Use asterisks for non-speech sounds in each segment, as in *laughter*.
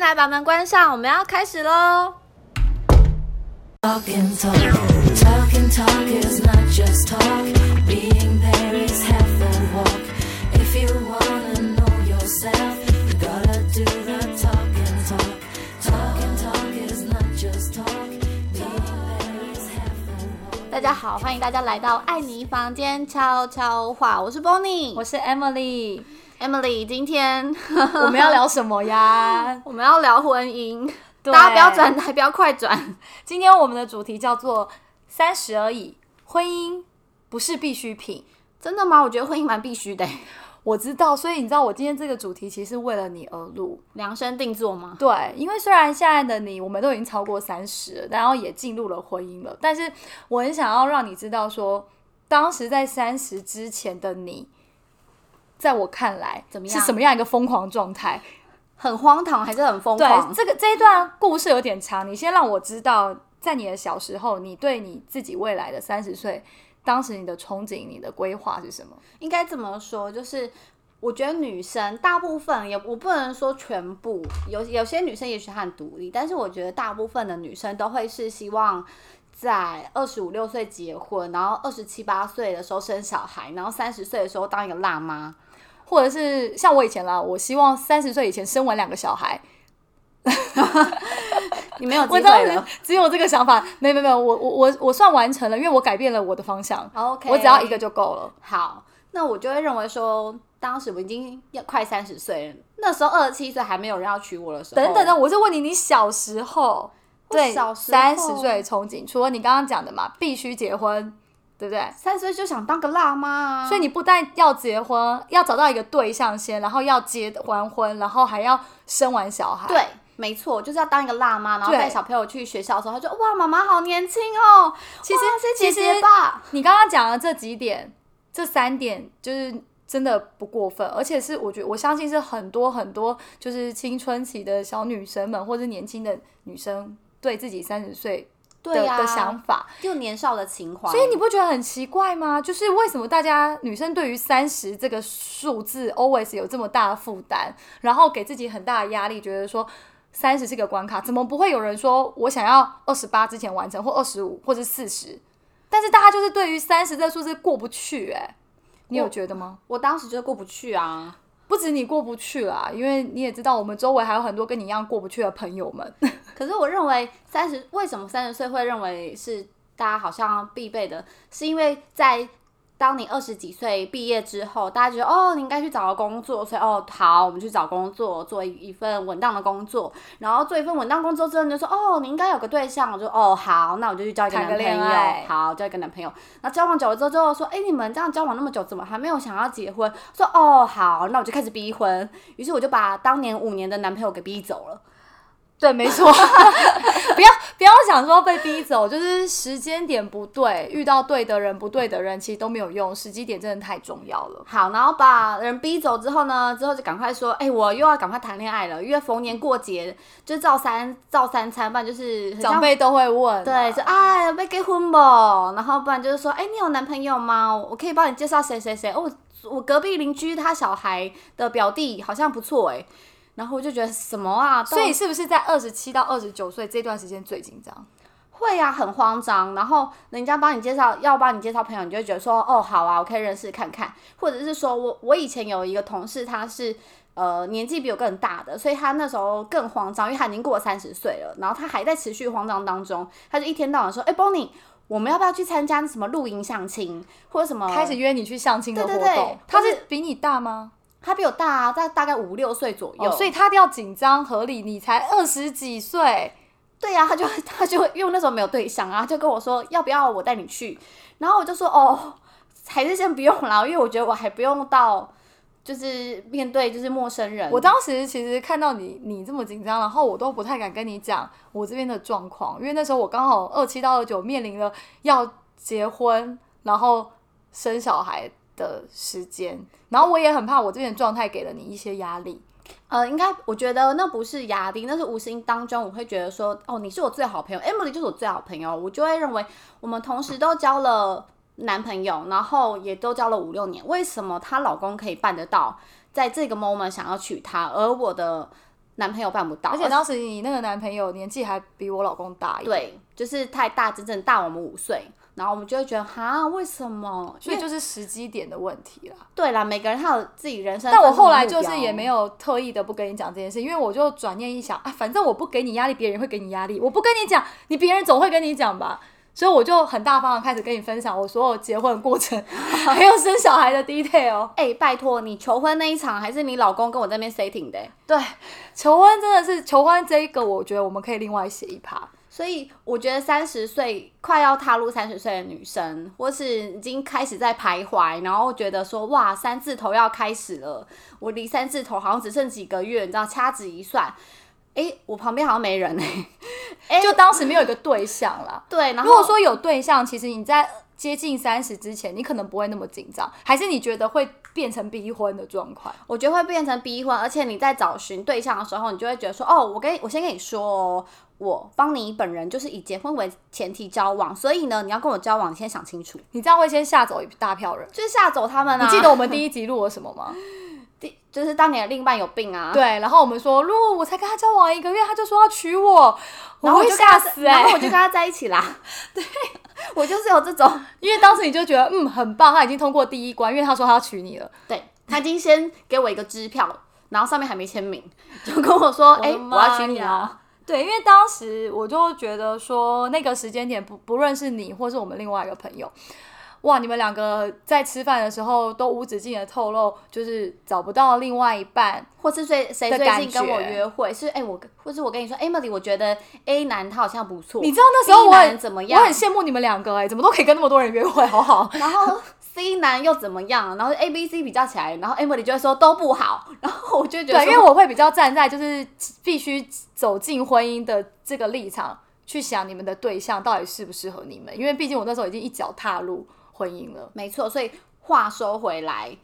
进来，把门关上，我们要开始喽。Talk and talk, talk and talk is not just talk. Being there is half the walk. If you wanna know yourself, you gotta do the talk and talk. Talk and talk is not just talk. Being there is half the walk. 大家好，欢迎大家来到爱你房间悄悄话，我是 Bonnie，我是 Emily，Emily。今天 *laughs* 我们要聊什么呀？*laughs* 我们要聊婚姻，大家不要转台，不要快转。今天我们的主题叫做“三十而已”，婚姻不是必需品。真的吗？我觉得婚姻蛮必须的，我知道，所以你知道我今天这个主题其实是为了你而录。量身定做吗？对，因为虽然现在的你我们都已经超过三十了，然后也进入了婚姻了，但是我很想要让你知道说，当时在三十之前的你，在我看来怎么样是什么样一个疯狂状态？很荒唐还是很疯对狂？，这个这一段故事有点长，你先让我知道，在你的小时候，你对你自己未来的三十岁，当时你的憧憬、你的规划是什么？应该这么说，就是我觉得女生大部分也我不能说全部，有有些女生也许很独立，但是我觉得大部分的女生都会是希望在二十五六岁结婚，然后二十七八岁的时候生小孩，然后三十岁的时候当一个辣妈。或者是像我以前啦，我希望三十岁以前生完两个小孩，*laughs* 你没有机会了。*laughs* 只有这个想法，没有没有没有，我我我我算完成了，因为我改变了我的方向 OK，我只要一个就够了。好，那我就会认为说，当时我已经要快三十岁了，那时候二十七岁还没有人要娶我的时候，等等等，我是问你，你小时候对小时候三十岁憧憬，除了你刚刚讲的嘛，必须结婚，对不对？三十岁就想当个辣妈啊，所以你不但要结婚，要找到一个对象先，然后要结完婚，然后还要生完小孩。对，没错，就是要当一个辣妈，然后带小朋友去学校的时候，他就哇，妈妈好年轻哦。其实是姐其实姐吧？你刚刚讲的这几点，这三点就是真的不过分，而且是我觉得我相信是很多很多就是青春期的小女生们或者年轻的女生对自己三十岁的、对呀、的想法。就年少的情怀。所以你不觉得很奇怪吗？就是为什么大家女生对于三十这个数字 always 有这么大的负担，然后给自己很大的压力，觉得说三十是个关卡，怎么不会有人说我想要二十八之前完成，或二十五，或是四十？但是大家就是对于三十这个数字过不去、哎，你有觉得吗？我当时就过不去啊。不止你过不去啦，因为你也知道，我们周围还有很多跟你一样过不去的朋友们。*laughs* 可是我认为三十，为什么三十岁会认为是大家好像必备的？是因为在当你二十几岁毕业之后，大家觉得哦，你应该去找个工作，所以哦，好，我们去找工作，做一一份稳当的工作，然后做一份稳当工作之后，你就说哦，你应该有个对象，我就哦好，那我就去交一个男朋友，好，交一个男朋友。那交往久了之后，就说，哎、你们这样交往那么久，怎么还没有想要结婚？说哦好，那我就开始逼婚，于是我就把当年五年的男朋友给逼走了。对，没错，*laughs* 不要不要想说被逼走，就是时间点不对，遇到对的人不对的人，其实都没有用，时机点真的太重要了。好，然后把人逼走之后呢，之后就赶快说，哎、我又要赶快谈恋爱了，因为逢年过节就照三照三餐，不然就是长辈都会问，对，就哎被结婚不？然后不然就是说，哎、你有男朋友吗？我可以帮你介绍谁谁谁哦，我隔壁邻居他小孩的表弟好像不错哎，然后我就觉得什么啊，所以是不是在二十七到二十九岁这段时间最紧张？会啊，很慌张。然后人家帮你介绍，要帮你介绍朋友，你就会觉得说，哦，好啊，我可以认识看看。或者是说我我以前有一个同事，他是呃年纪比我更大的，所以他那时候更慌张，因为他已经过三十岁了，然后他还在持续慌张当中，他就一天到晚说，哎、b o n n i e 我们要不要去参加什么露营相亲，或者什么？开始约你去相亲的活动，对对对他是是比你大吗？他比我大啊，大大概五六岁左右，哦，所以他一定要紧张合理，你才二十几岁，对呀、他就 *laughs* 他就因为那时候没有对象啊，就跟我说要不要我带你去，然后我就说哦，还是先不用啦，因为我觉得我还不用到就是面对就是陌生人。我当时其实看到你你这么紧张，然后我都不太敢跟你讲我这边的状况，因为那时候我刚好二七到二九面临了要结婚，然后生小孩的时间，然后我也很怕我这边状态给了你一些压力。呃，应该我觉得那不是压力，那是无形当中我会觉得说，哦，你是我最好朋友，Emily 就是我最好朋友，我就会认为我们同时都交了男朋友，然后也都交了五六年，为什么她老公可以办得到，在这个 moment 想要娶她，而我的男朋友办不到，而且当时你那个男朋友年纪还比我老公大一点，对，就是太大，整整大我们五岁，然后我们就会觉得哈，为什么？所以就是时机点的问题啦。对啦，每个人他有自己人生，但我后来就是也没。有特意的不跟你讲这件事，因为我就转念一想，啊，反正我不给你压力，别人会给你压力，我不跟你讲，你别人总会跟你讲吧。所以我就很大方的开始跟你分享我所有结婚的过程，*laughs* 还有生小孩的 detail。哎、拜托，你求婚那一场还是你老公跟我在那边 setting 的欸、对，求婚真的是求婚这一个，我觉得我们可以另外写一趴。所以我觉得三十岁快要踏入三十岁的女生，或是已经开始在徘徊，然后觉得说哇三字头要开始了，我离三字头好像只剩几个月，你知道掐指一算，哎、我旁边好像没人哎、哎 *laughs* 就当时没有一个对象啦。对，然后如果说有对象，其实你在接近三十之前，你可能不会那么紧张，还是你觉得会变成逼婚的状况？我觉得会变成逼婚，而且你在找寻对象的时候，你就会觉得说，哦，我跟我先跟你说哦，我帮你本人就是以结婚为前提交往，所以呢，你要跟我交往，你先想清楚，你这样会先吓走一大票人。就是吓走他们啊。你记得我们第一集录了什么吗？*laughs* 第就是当你的另一半有病啊，对，然后我们说，如果我才跟他交往一个月，他就说要娶我，然后我会就吓死哎、然后我就跟他在一起啦。*laughs* 对，我就是有这种，因为当时你就觉得嗯很棒，他已经通过第一关，因为他说他要娶你了。对他已经先给我一个支票，然后上面还没签名，*laughs* 就跟我说，哎、我要娶你哦。对，因为当时我就觉得说，那个时间点不不论是你或是我们另外一个朋友，哇，你们两个在吃饭的时候都无止境的透露，就是找不到另外一半，或是谁谁最近跟我约会，是哎、我跟或是我跟你说，Emily，我觉得 A 男他好像不错，你知道那时候我很怎么样我很羡慕你们两个哎、怎么都可以跟那么多人约会，好好。然后 C 男又怎么样？然后 A、B、C 比较起来，然后 Emily 就会说都不好，然后我就觉得对，因为我会比较站在就是必须走进婚姻的这个立场去想你们的对象到底适不适合你们，因为毕竟我那时候已经一脚踏入婚姻了。没错，所以话说回来，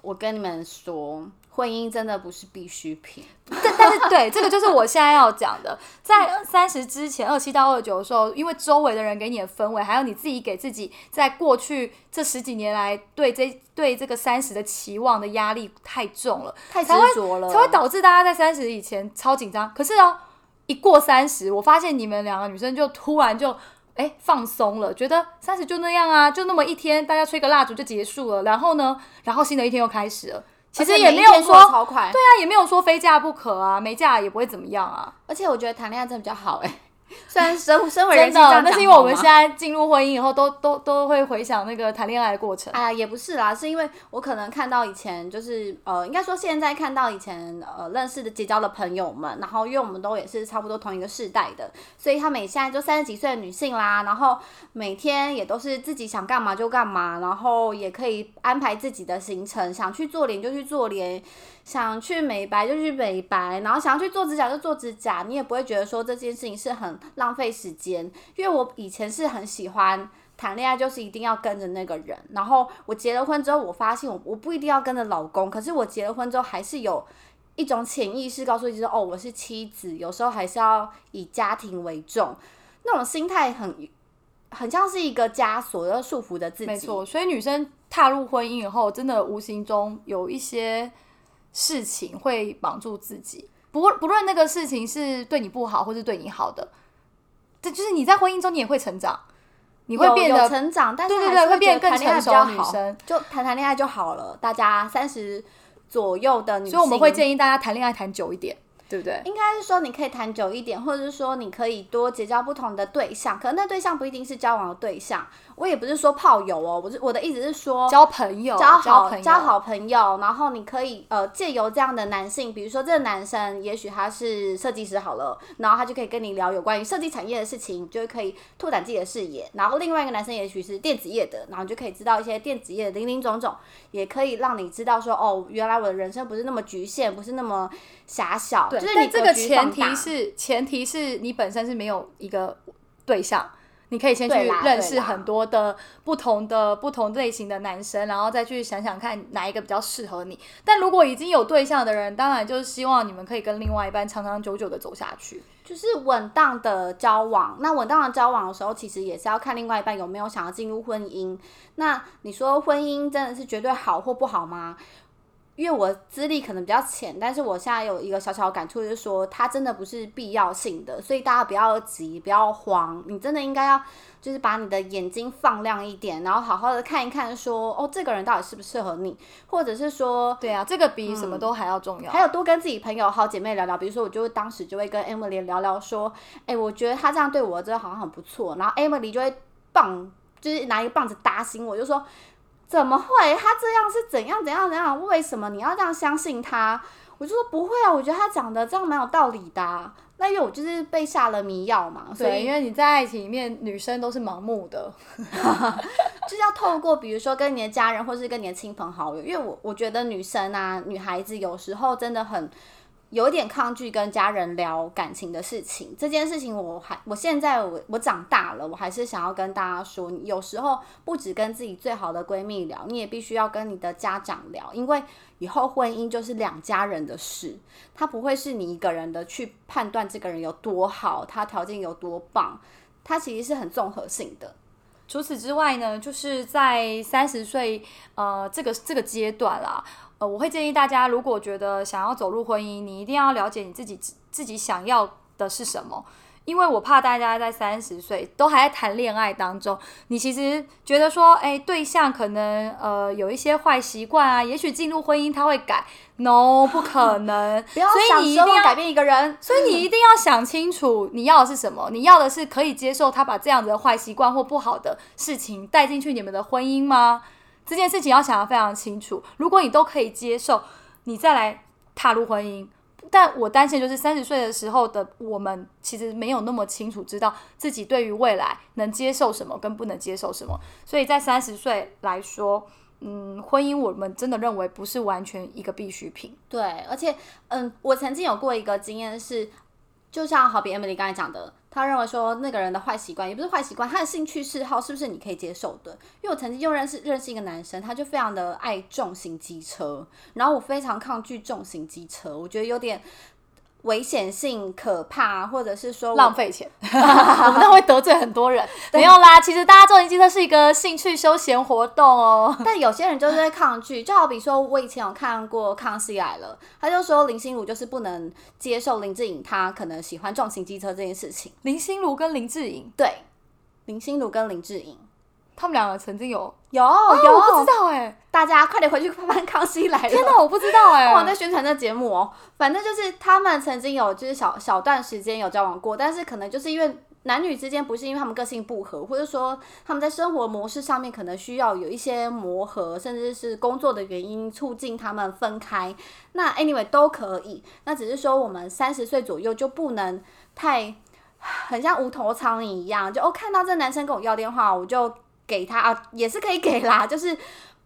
我跟你们说，婚姻真的不是必需品。*laughs* 但但是对，这个就是我现在要讲的，在三十之前，二七到二九的时候，因为周围的人给你的氛围，还有你自己给自己在过去这十几年来对这对这个三十的期望的压力太重了，太执着了，才会导致大家在三十以前超紧张。可是哦，一过三十，我发现你们两个女生就突然就。哎，放松了，觉得三十就那样啊，就那么一天，大家吹个蜡烛就结束了。然后呢，然后新的一天又开始了。其实也没有说超快，对啊，也没有说非嫁不可啊，没嫁也不会怎么样啊。而且我觉得谈恋爱真的比较好哎、*laughs* 虽然身 *laughs* 身为真的，人妻这样那是因为我们现在进入婚姻以后都，都都会回想那个谈恋爱的过程。哎呀，也不是啦，是因为我可能看到以前就是呃，应该说现在看到以前呃认识的结交的朋友们，然后因为我们都也是差不多同一个世代的，所以他们也现在就三十几岁的女性啦，然后每天也都是自己想干嘛就干嘛，然后也可以安排自己的行程，想去做脸就去做脸，想去美白就去美白，然后想要去做指甲就做指甲，你也不会觉得说这件事情是很浪费时间，因为我以前是很喜欢。谈恋爱就是一定要跟着那个人，然后我结了婚之后，我发现我我不一定要跟着老公，可是我结了婚之后，还是有一种潜意识告诉自己说，哦，我是妻子，有时候还是要以家庭为重，那种心态很很像是一个枷锁，要束缚着自己。没错，所以女生踏入婚姻以后，真的无形中有一些事情会绑住自己，不不论那个事情是对你不好，或是对你好的，这就是你在婚姻中你也会成长，你会变得成长，但是对对还是对会变得更成熟女生，就谈谈恋爱就好了。大家三十左右的女生，所以我们会建议大家谈恋爱谈久一点，对不对？应该是说你可以谈久一点，或者是说你可以多结交不同的对象，可能那对象不一定是交往的对象。我也不是说炮友哦，我是我的意思是说交朋友，交好朋友，交好朋友，然后你可以呃借由这样的男性，比如说这个男生也许他是设计师好了，然后他就可以跟你聊有关于设计产业的事情，就可以拓展自己的视野。然后另外一个男生也许是电子业的，然后你就可以知道一些电子业的零零总总，也可以让你知道说哦，原来我的人生不是那么局限，不是那么狭小，对，就是你但这个前提是前提是你本身是没有一个对象，你可以先去认识很多的不同的不同类型的男生，然后再去想想看哪一个比较适合你。但如果已经有对象的人，当然就是希望你们可以跟另外一半长长久久的走下去。就是稳当的交往。那稳当的交往的时候，其实也是要看另外一半有没有想要进入婚姻。那你说婚姻真的是绝对好或不好吗？因为我资历可能比较浅，但是我现在有一个小小的感触，就是说它真的不是必要性的，所以大家不要急，不要慌，你真的应该要就是把你的眼睛放亮一点，然后好好的看一看说哦，这个人到底适不适合你，或者是说对啊，这个比什么都还要重要。还有多跟自己朋友、好姐妹聊聊，比如说我就会当时就会跟 Emily 聊聊说，哎、我觉得他这样对我真的好像很不错，然后 Emily 就会棒，就是拿一个棒子打醒我，就说怎么会？他这样是怎样怎样怎样？为什么你要这样相信他？我就说不会啊，我觉得他讲的这样蛮有道理的啊、那因为我就是被下了迷药嘛，所对，以因为你在爱情里面，女生都是盲目的。*laughs* 就是要透过比如说跟你的家人或是跟你的亲朋好友，因为我我觉得女生啊，女孩子有时候真的很有点抗拒跟家人聊感情的事情。这件事情我还我现在我我长大了，我还是想要跟大家说，有时候不止跟自己最好的闺蜜聊，你也必须要跟你的家长聊，因为以后婚姻就是两家人的事，他不会是你一个人的去判断这个人有多好，他条件有多棒，他其实是很综合性的。除此之外呢，就是在三十岁呃这个这个阶段啦，呃，我会建议大家，如果觉得想要走入婚姻，你一定要了解你自己自自己想要的是什么。因为我怕大家在三十岁都还在谈恋爱当中，你其实觉得说，哎，对象可能呃有一些坏习惯啊，也许进入婚姻他会改，no，不可能。*laughs* 不要所想以你一定要改变一个人，所以你一定要想清楚你要的是什么。你要的是可以接受他把这样子的坏习惯或不好的事情带进去你们的婚姻吗？这件事情要想得非常清楚。如果你都可以接受，你再来踏入婚姻。但我担心就是三十岁的时候的我们，其实没有那么清楚知道自己对于未来能接受什么跟不能接受什么。所以在三十岁来说，嗯，婚姻我们真的认为不是完全一个必需品。对，而且，嗯，我曾经有过一个经验是，就像好比 Emily 刚才讲的，她认为说那个人的坏习惯也不是坏习惯，他的兴趣嗜好是不是你可以接受的？因为我曾经就认识认识一个男生，他就非常的爱重型机车，然后我非常抗拒重型机车，我觉得有点危险性可怕，或者是说浪费钱，*laughs* 我们那会得罪很多人。没有啦，其实大家重型机车是一个兴趣休闲活动哦。*laughs* 但有些人就是会抗拒，就好比说，我以前有看过《康熙来了》，他就说林心如就是不能接受林志颖他可能喜欢重型机车这件事情。林心如跟林志颖，对，林心如跟林志颖他们两个曾经有有、哦有，我不知道哎、大家快点回去看看《康熙来了》。天哪，我不知道哎、我在宣传这节目哦，反正就是他们曾经有就是小小段时间有交往过，但是可能就是因为男女之间不是因为他们个性不合，或者说他们在生活模式上面可能需要有一些磨合，甚至是工作的原因促进他们分开。那 anyway 都可以，那只是说我们三十岁左右就不能太很像无头苍蝇一样，就哦看到这男生跟我要电话，我就给他啊，也是可以给啦，*laughs* 就是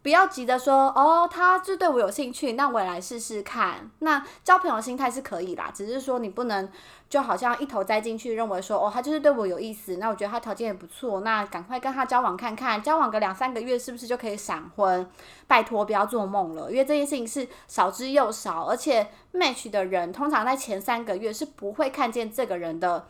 不要急着说哦，他就对我有兴趣，那我也来试试看。那交朋友的心态是可以啦，只是说你不能就好像一头栽进去，认为说哦，他就是对我有意思，那我觉得他条件也不错，那赶快跟他交往看看，交往个两三个月是不是就可以闪婚？拜托不要做梦了，因为这件事情是少之又少，而且 match 的人通常在前三个月是不会看见这个人的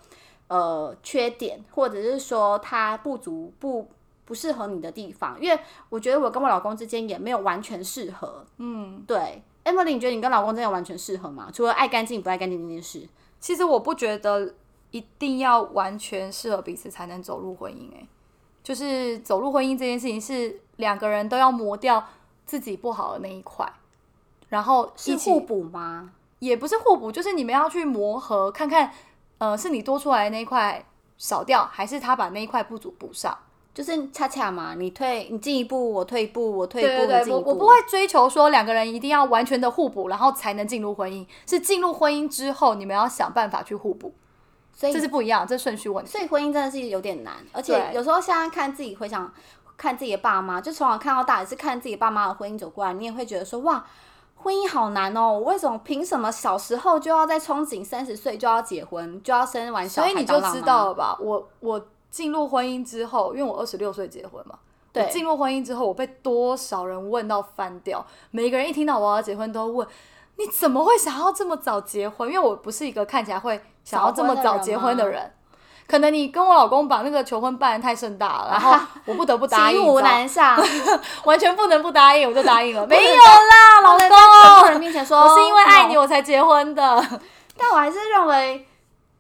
呃缺点，或者是说他不足不。不适合你的地方，因为我觉得我跟我老公之间也没有完全适合。嗯，对。Emily，你觉得你跟老公真的有完全适合吗？除了爱干净不爱干净这件事，其实我不觉得一定要完全适合彼此才能走入婚姻、欸，就是走入婚姻这件事情是两个人都要磨掉自己不好的那一块，然后是互补吗？也不是互补，就是你们要去磨合，看看呃是你多出来的那一块少掉，还是他把那一块不足补上。就是恰恰嘛，你退你进一步，我退一步，我退一步，对对对，你进一步。我我不会追求说两个人一定要完全的互补，然后才能进入婚姻。是进入婚姻之后，你们要想办法去互补，所以这是不一样，这顺序问题。所以婚姻真的是有点难，而且有时候现在看自己回想看自己的爸妈，就从小看到大，也是看自己爸妈的婚姻走过来，你也会觉得说哇。婚姻好难哦！我为什么凭什么小时候就要在憧憬三十岁就要结婚，就要生完小孩所以你就知道了吧？我我进入婚姻之后，因为我二十六岁结婚嘛，对我进入婚姻之后，我被多少人问到翻掉，每个人一听到我要结婚都问。你怎么会想要这么早结婚？因为我不是一个看起来会想要这么早结婚的人。*laughs* 可能你跟我老公把那个求婚办得太盛大了，*laughs* 然后我不得不答应，骑虎你知道难上，*laughs* 完全不能不答应，我就答应了。没有啦，老公，很多人面前说，我是因为爱你我才结婚的。但我还是认为，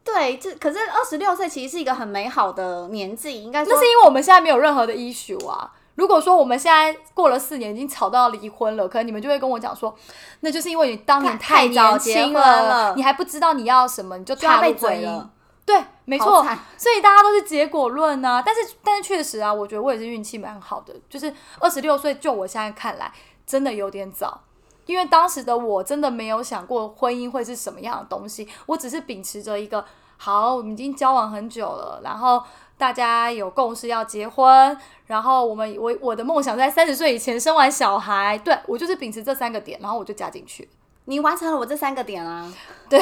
对，这可是二十六岁其实是一个很美好的年纪，应该说那是因为我们现在没有任何的 issue 啊。如果说我们现在过了四年，已经吵到离婚了，可能你们就会跟我讲说，那就是因为你当年太年轻了，了你还不知道你要什么，你就踏入婚姻。对，没错，所以大家都是结果论啊。但是，但是确实啊，我觉得我也是运气蛮好的，就是二十六岁，就我现在看来，真的有点早。因为当时的我真的没有想过婚姻会是什么样的东西，我只是秉持着一个好，我们已经交往很久了，然后大家有共识要结婚，然后我们我我的梦想在三十岁以前生完小孩，对我就是秉持这三个点，然后我就加进去。你完成了我这三个点啊，*laughs* 对，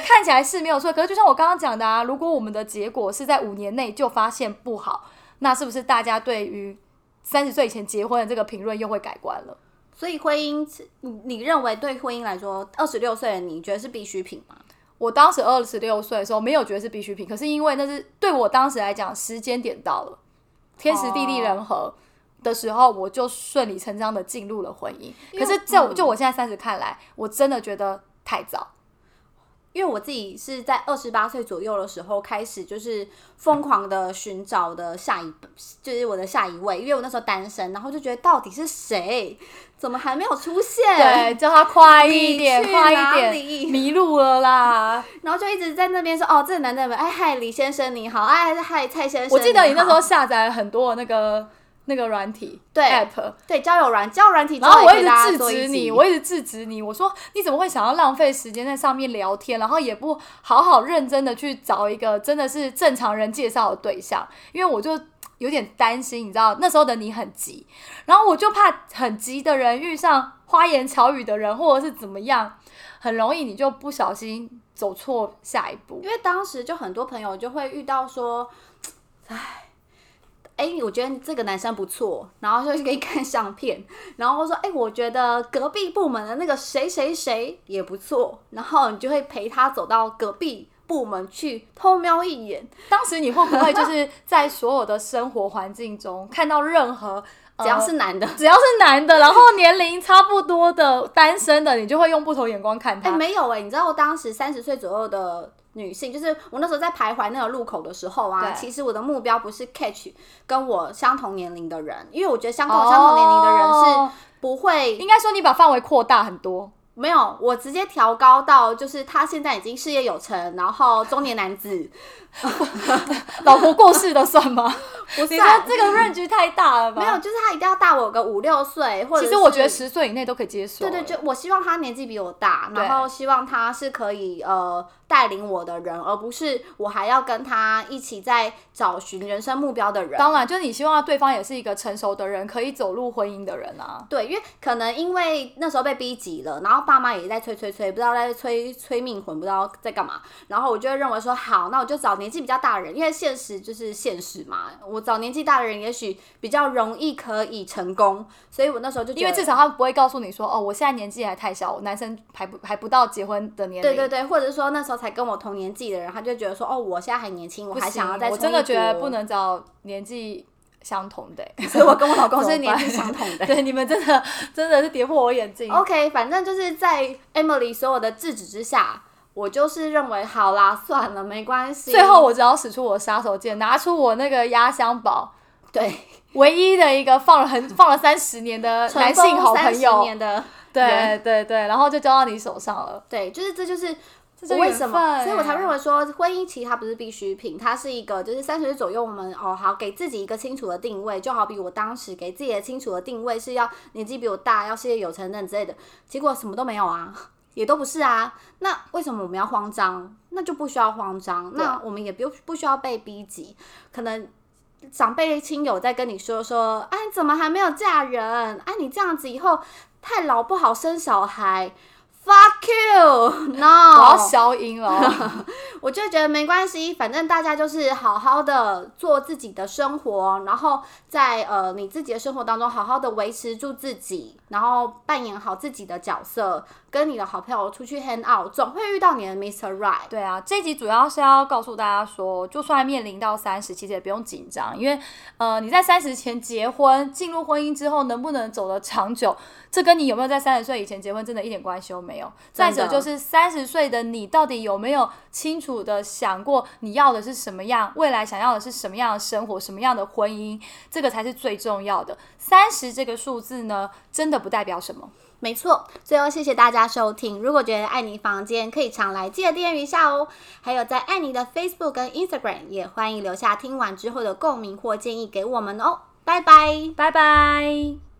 看起来是没有错。可是就像我刚刚讲的啊，如果我们的结果是在五年内就发现不好，那是不是大家对于三十岁以前结婚的这个评论又会改观了？所以婚姻，你你认为对婚姻来说，二十六岁的你觉得是必需品吗？我当时二十六岁的时候没有觉得是必需品，可是因为那是对我当时来讲时间点到了，天时地利人和的时候，我就顺理成章的进入了婚姻。可是在我就我现在三十看来，我真的觉得太早。因为我自己是在二十八岁左右的时候开始，就是疯狂的寻找的下一，就是我的下一位，因为我那时候单身，然后就觉得到底是谁，怎么还没有出现？对，叫他快一点，快一点，迷路了啦！*laughs* 然后就一直在那边说，哦，这个男的，哎嗨，李先生你好，哎嗨，蔡先生，我记得你那时候下载了很多那个那个软体对 app，对交友软交友软体然后我一直制止你，我一直制止你，我说你怎么会想要浪费时间在上面聊天，然后也不好好认真的去找一个真的是正常人介绍的对象，因为我就有点担心，你。知道那时候的你。很急，然后我就怕很急的人遇上花言巧语的人，或者是怎么样，很容易你。就不小心走错下一步因。为当时就很多朋友就会遇到说，唉。哎，我觉得这个男生不错，然后就给你看相片，然后说，哎，我觉得隔壁部门的那个谁谁谁也不错，然后你就会陪他走到隔壁部门去偷瞄一眼，当时你会不会就是在所有的生活环境中看到任何 *laughs* 只要呃是男的，只要是男的，然后年龄差不多的单身的，你就会用不同眼光看哎、他。没有哎、你知道我当时三十岁左右的女性，就是我那时候在徘徊那个路口的时候啊，对其实我的目标不是 catch 跟我相同年龄的人，因为我觉得相跟我相同年龄的人哦是不会、应该说你把范围扩大很多。没有，我直接调高到就是他现在已经事业有成，然后中年男子，*laughs* 老婆过世的算吗？你说不算这个 range 太大了吧？没有，，就是他一定要大我个五六岁，或者其实我觉得是十岁以内都可以接受。对对，就我希望他年纪比我大，然后希望他是可以呃带领我的人，而不是我还要跟他一起在找寻人生目标的人。当然就是你希望对方也是一个成熟的人，可以走入婚姻的人啊。对，因为可能因为那时候被逼急了，然后爸妈也在催催催，不知道在催催命魂，不知道在干嘛。然后我就会认为说，好，那我就找年纪比较大的人，因为现实就是现实嘛。我找年纪大的人，也许比较容易可以成功。所以我那时候就因为至少他不会告诉你说，哦，我现在年纪还太小，我男生还不还不到结婚的年龄。对对对，或者说那时候才跟我同年纪的人，他就觉得说，哦，我现在还年轻，我还想要再我真的觉得不，能找年纪相同的欸、所以我跟我老公 *laughs* 是年纪相同的。*laughs* 对，你们真的真的是跌破我眼镜。OK，反正就是在 Emily 所有的制止之下，我就是认为好啦，算了，没关系。最后我只要使出我的杀手锏，拿出我那个压箱宝，*laughs* 对唯一的一个放了很放了三十年的男性好朋30友，年的对对对，然后就交到你手上了。对，就是这就是为什么，所以我才欸认为说，婚姻其实它不是必需品，它是一个就是三十岁左右，我们哦好给自己一个清楚的定位，就好比我当时给自己的清楚的定位是要年纪比我大，要事业有成等之类的，结果什么都没有啊。也都不是啊，那为什么我们要慌张？那就不需要慌张，那我们也不不需要被逼急。可能长辈亲友在跟你说说，哎，你怎么还没有嫁人？哎，你这样子以后太老不好生小孩。fuck you，no，*laughs* 我要消音了哦。*laughs* 我就觉得没关系，反正大家就是好好的做自己的生活，然后在呃你自己的生活当中好好的维持住自己，然后扮演好自己的角色，跟你的好朋友出去 hang out，总会遇到你的 Mr. Right。对啊，这集主要是要告诉大家说，就算面临到三十，其实也不用紧张，因为呃你在三十前结婚，进入婚姻之后能不能走得长久，这跟你有没有在三十岁以前结婚真的一点关系都没有。再者就是三十岁的你到底有没有清楚的想过你要的是什么样，未来想要的是什么样的生活，什么样的婚姻，这个才是最重要的。三十这个数字呢，真的不代表什么。没错，最后谢谢大家收听。如果觉得爱你房间可以常来，记得订阅一下哦。还有在爱你的 Facebook 跟 Instagram 也欢迎留下听完之后的共鸣或建议给我们哦。拜拜。拜拜。